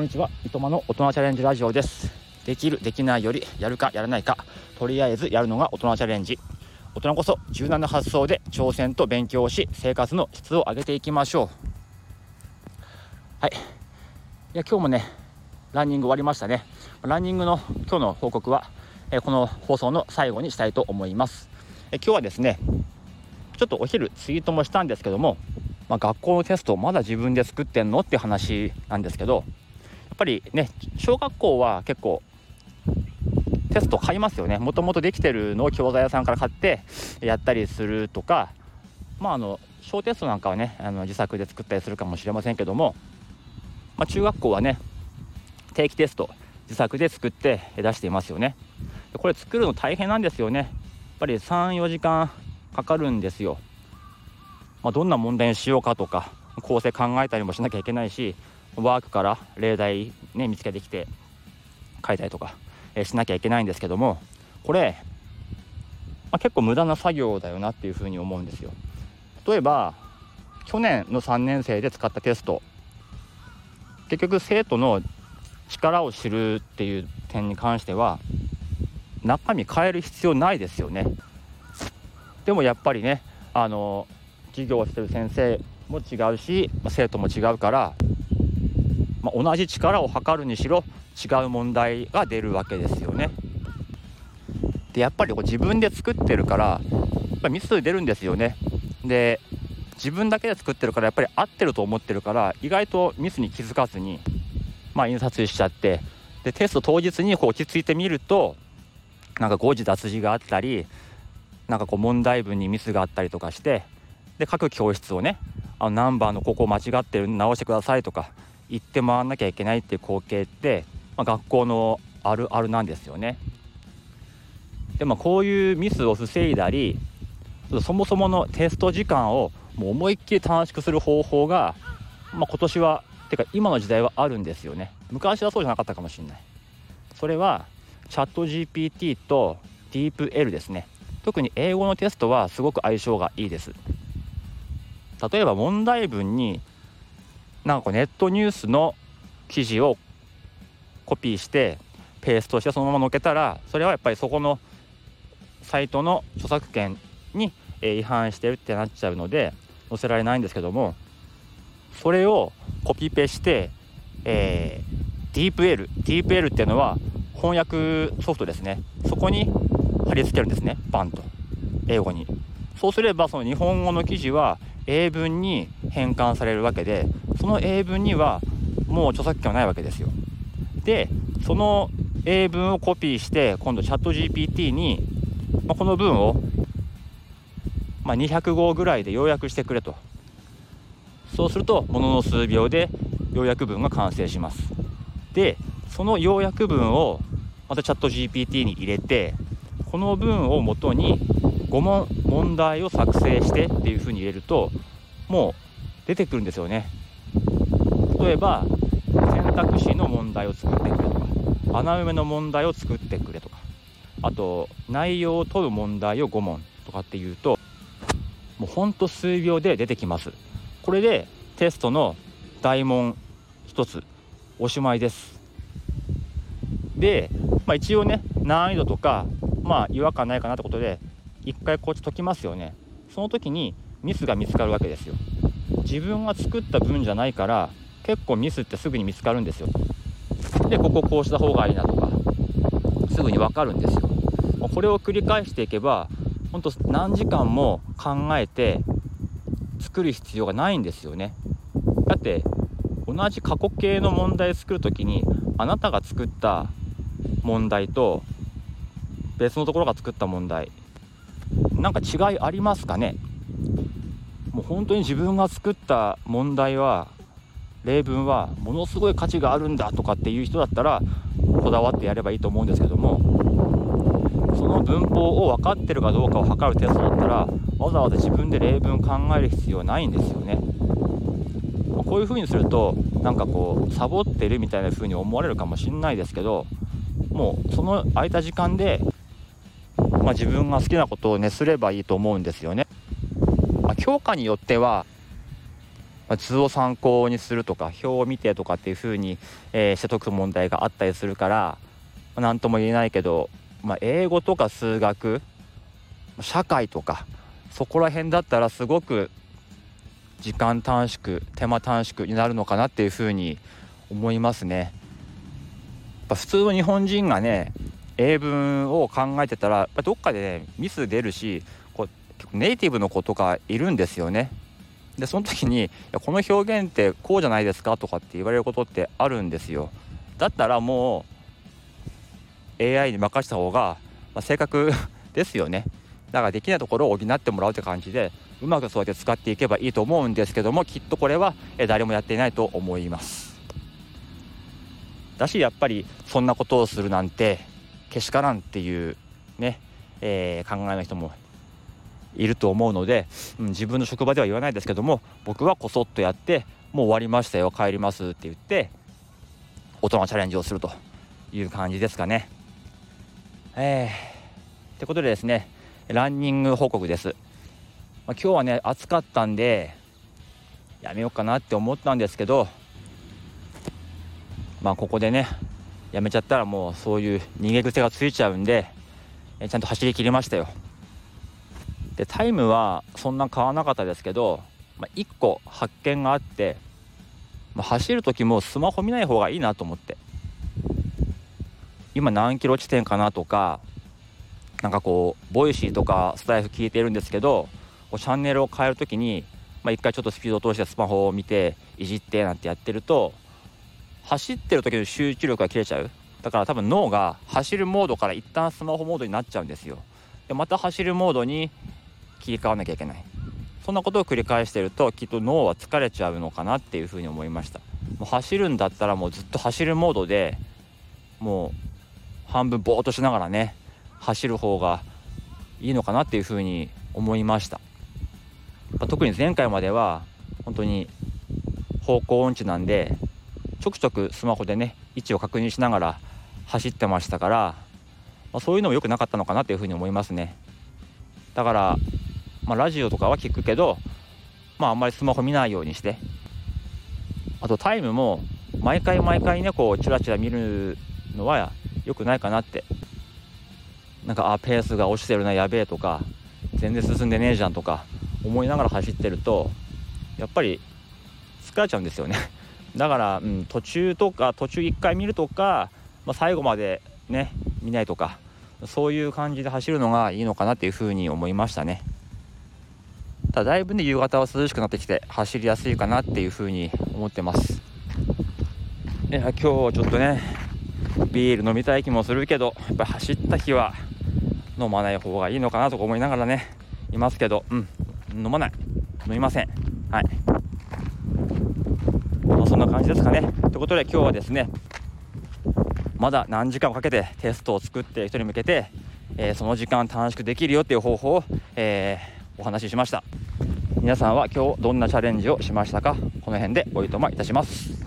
こんにちは、いとまの大人チャレンジラジオです。できる、できないより、やるか、やらないか、とりあえずやるのが大人チャレンジ。大人こそ柔軟な発想で挑戦と勉強をし、生活の質を上げていきましょう。はい。いや、今日もね、ランニング終わりましたね。ランニングの今日の報告は、えこの放送の最後にしたいと思います。え今日はですね、ちょっとお昼ツイートもしたんですけども、まあ、学校のテストをまだ自分で作ってんのって話なんですけどぱりね小学校は結構テスト買いますよね。もともとできてるのを教材屋さんから買ってやったりするとかまああの小テストなんかはねあの自作で作ったりするかもしれませんけども、まあ、中学校はね定期テスト自作で作って出していますよね。これ作るの大変なんですよね。やっぱり34時間かかるんですよ、まあ、どんな問題にしようかとか構成考えたりもしなきゃいけないしワークから例題ね見つけてきて書いたりとか、え、しなきゃいけないんですけどもこれ、まあ、結構無駄な作業だよなっていうふうに思うんですよ。例えば去年の3年生で使ったテスト結局生徒の力を知るっていう点に関しては中身変える必要ないですよね。でもやっぱりねあの授業をしてる先生も違うしま生徒も違うからまあ、同じ力を測るにしろ違う問題が出るわけですよね。でやっぱりこう自分で作ってるからやっぱミス出るんですよね。で自分だけで作ってるからやっぱり合ってると思ってるから意外とミスに気づかずに、まあ、印刷しちゃってでテスト当日にこう落ち着いてみるとなんか誤字脱字があったりなんかこう問題文にミスがあったりとかしてで各教室をねあのナンバーのここ間違ってる直してくださいとか行って回んなきゃいけないっていう光景って、まあ、学校のあるあるなんですよね。でもこういうミスを防いだりそもそものテスト時間をもう思いっきり短縮する方法が、まあ、今年はてか今の時代はあるんですよね。昔はそうじゃなかったかもしれない。それはチャット GPT と DeepL ですね。特に英語のテストはすごく相性がいいです。例えば問題文になんかネットニュースの記事をコピーしてペーストしてそのまま載っけたらそれはやっぱりそこのサイトの著作権に違反してるってなっちゃうので載せられないんですけどもそれをコピペして、えー、DeepL DeepL っていうのは翻訳ソフトですね。そこに貼り付けるんですねバンと。英語に。そうすればその日本語の記事は英文に変換されるわけでその英文にはもう著作権はないわけですよ。でその英文をコピーして今度チャット GPT に、まあ、この文を、まあ、200語ぐらいで要約してくれと。そうするとものの数秒で要約文が完成します。でその要約文をまたチャット GPT に入れてこの文をもとに5問問題を作成してっていうふうに入れるともう出てくるんですよね。例えば選択肢の問題を作ってくれとか穴埋めの問題を作ってくれとかあと内容を問う問題を5問とかっていうともうほんと数秒で出てきます。これでテストの大問1つおしまいです。で、まあ、一応ね難易度とかまあ違和感ないかなってことで一回こっち解きますよね。その時にミスが見つかるわけですよ。自分が作った文じゃないから結構ミスってすぐに見つかるんですよ。でこここうした方がいいなとかすぐに分かるんですよ。これを繰り返していけばほんと何時間も考えて作る必要がないんですよね。だって同じ過去形の問題作る時にあなたが作った問題と別のところが作った問題なんか違いありますかね？もう本当に自分が作った問題は例文はものすごい価値があるんだとかっていう人だったらこだわってやればいいと思うんですけどもその文法を分かってるかどうかを測るテストだったらわざわざ自分で例文考える必要はないんですよね。こういう風にするとなんかこうサボってるみたいな風に思われるかもしんないですけどもうその空いた時間で、まあ、自分が好きなことをねすればいいと思うんですよね。まあ、教科によってはまあ、図を参考にするとか表を見てとかっていう風に、えー、して解く問題があったりするから何、まあ、とも言えないけど、まあ、英語とか数学社会とかそこら辺だったらすごく時間短縮手間短縮になるのかなっていう風に思いますね。普通の日本人がね英文を考えてたらどっかで、ね、ミス出るしこうネイティブの子とかいるんですよね。でその時に「この表現ってこうじゃないですか?」とかって言われることってあるんですよ。だったらもう AI に任せた方が、まあ、正確 ですよね。だからできないところを補ってもらうって感じでうまくそうやって使っていけばいいと思うんですけどもきっとこれは誰もやっていないと思いますだしやっぱりそんなことをするなんてけしからんっていうね、えー、考えの人もいると思うので、うん、自分の職場では言わないですけども僕はこそっとやってもう終わりましたよ帰りますって言って大人のチャレンジをするという感じですかね。えー、ってことでですねランニング報告です、まあ、今日はね暑かったんでやめようかなって思ったんですけどまあここでねやめちゃったらもうそういう逃げ癖がついちゃうんでえちゃんと走りきりましたよ。でタイムはそんな変わらなかったですけど、まあ、1個発見があって、まあ、走る時もスマホ見ない方がいいなと思って。今何キロ地点かなとかなんかこうボイシーとかスタイフ聞いてるんですけどこうチャンネルを変える時に、まあ、一回ちょっとスピードを通してスマホを見ていじってなんてやってると走ってる時の集中力が切れちゃう。だから多分脳が走るモードから一旦スマホモードになっちゃうんですよ。でまた走るモードに切り替わなきゃいけない。そんなことを繰り返してるときっと脳は疲れちゃうのかなっていうふうに思いました。もう走るんだったらもうずっと走るモードでもう半分ぼーっとしながらね走る方がいいのかなっていうふうに思いました。ま特に前回までは本当に方向音痴なんでちょくちょくスマホでね位置を確認しながら走ってましたから、まあ、そういうのも良くなかったのかなというふうに思いますね。だから、まあ、ラジオとかは聞くけどまああんまりスマホ見ないようにして。あとタイムも毎回毎回ねこうチラチラ見るのは良くないかなって。なんかあペースが落ちてるなやべえとか全然進んでねえじゃんとか思いながら走ってるとやっぱり疲れちゃうんですよね。だから、うん、途中とか途中1回見るとか、まあ、最後までね見ないとかそういう感じで走るのがいいのかなっていうふうに思いましたね。ただだいぶね夕方は涼しくなってきて走りやすいかなっていうふうに思ってます。いや今日ちょっとねビール飲みたい気もするけどやっぱ走った日は飲まない方がいいのかなとか思いながらねいますけどうん飲まない。飲みません。はい、感じですかね。ということで今日はですねまだ何時間もかけてテストを作って人に向けて、えー、その時間短縮できるよっていう方法を、えー、お話ししました。皆さんは今日どんなチャレンジをしましたか？この辺でおいとまいたします。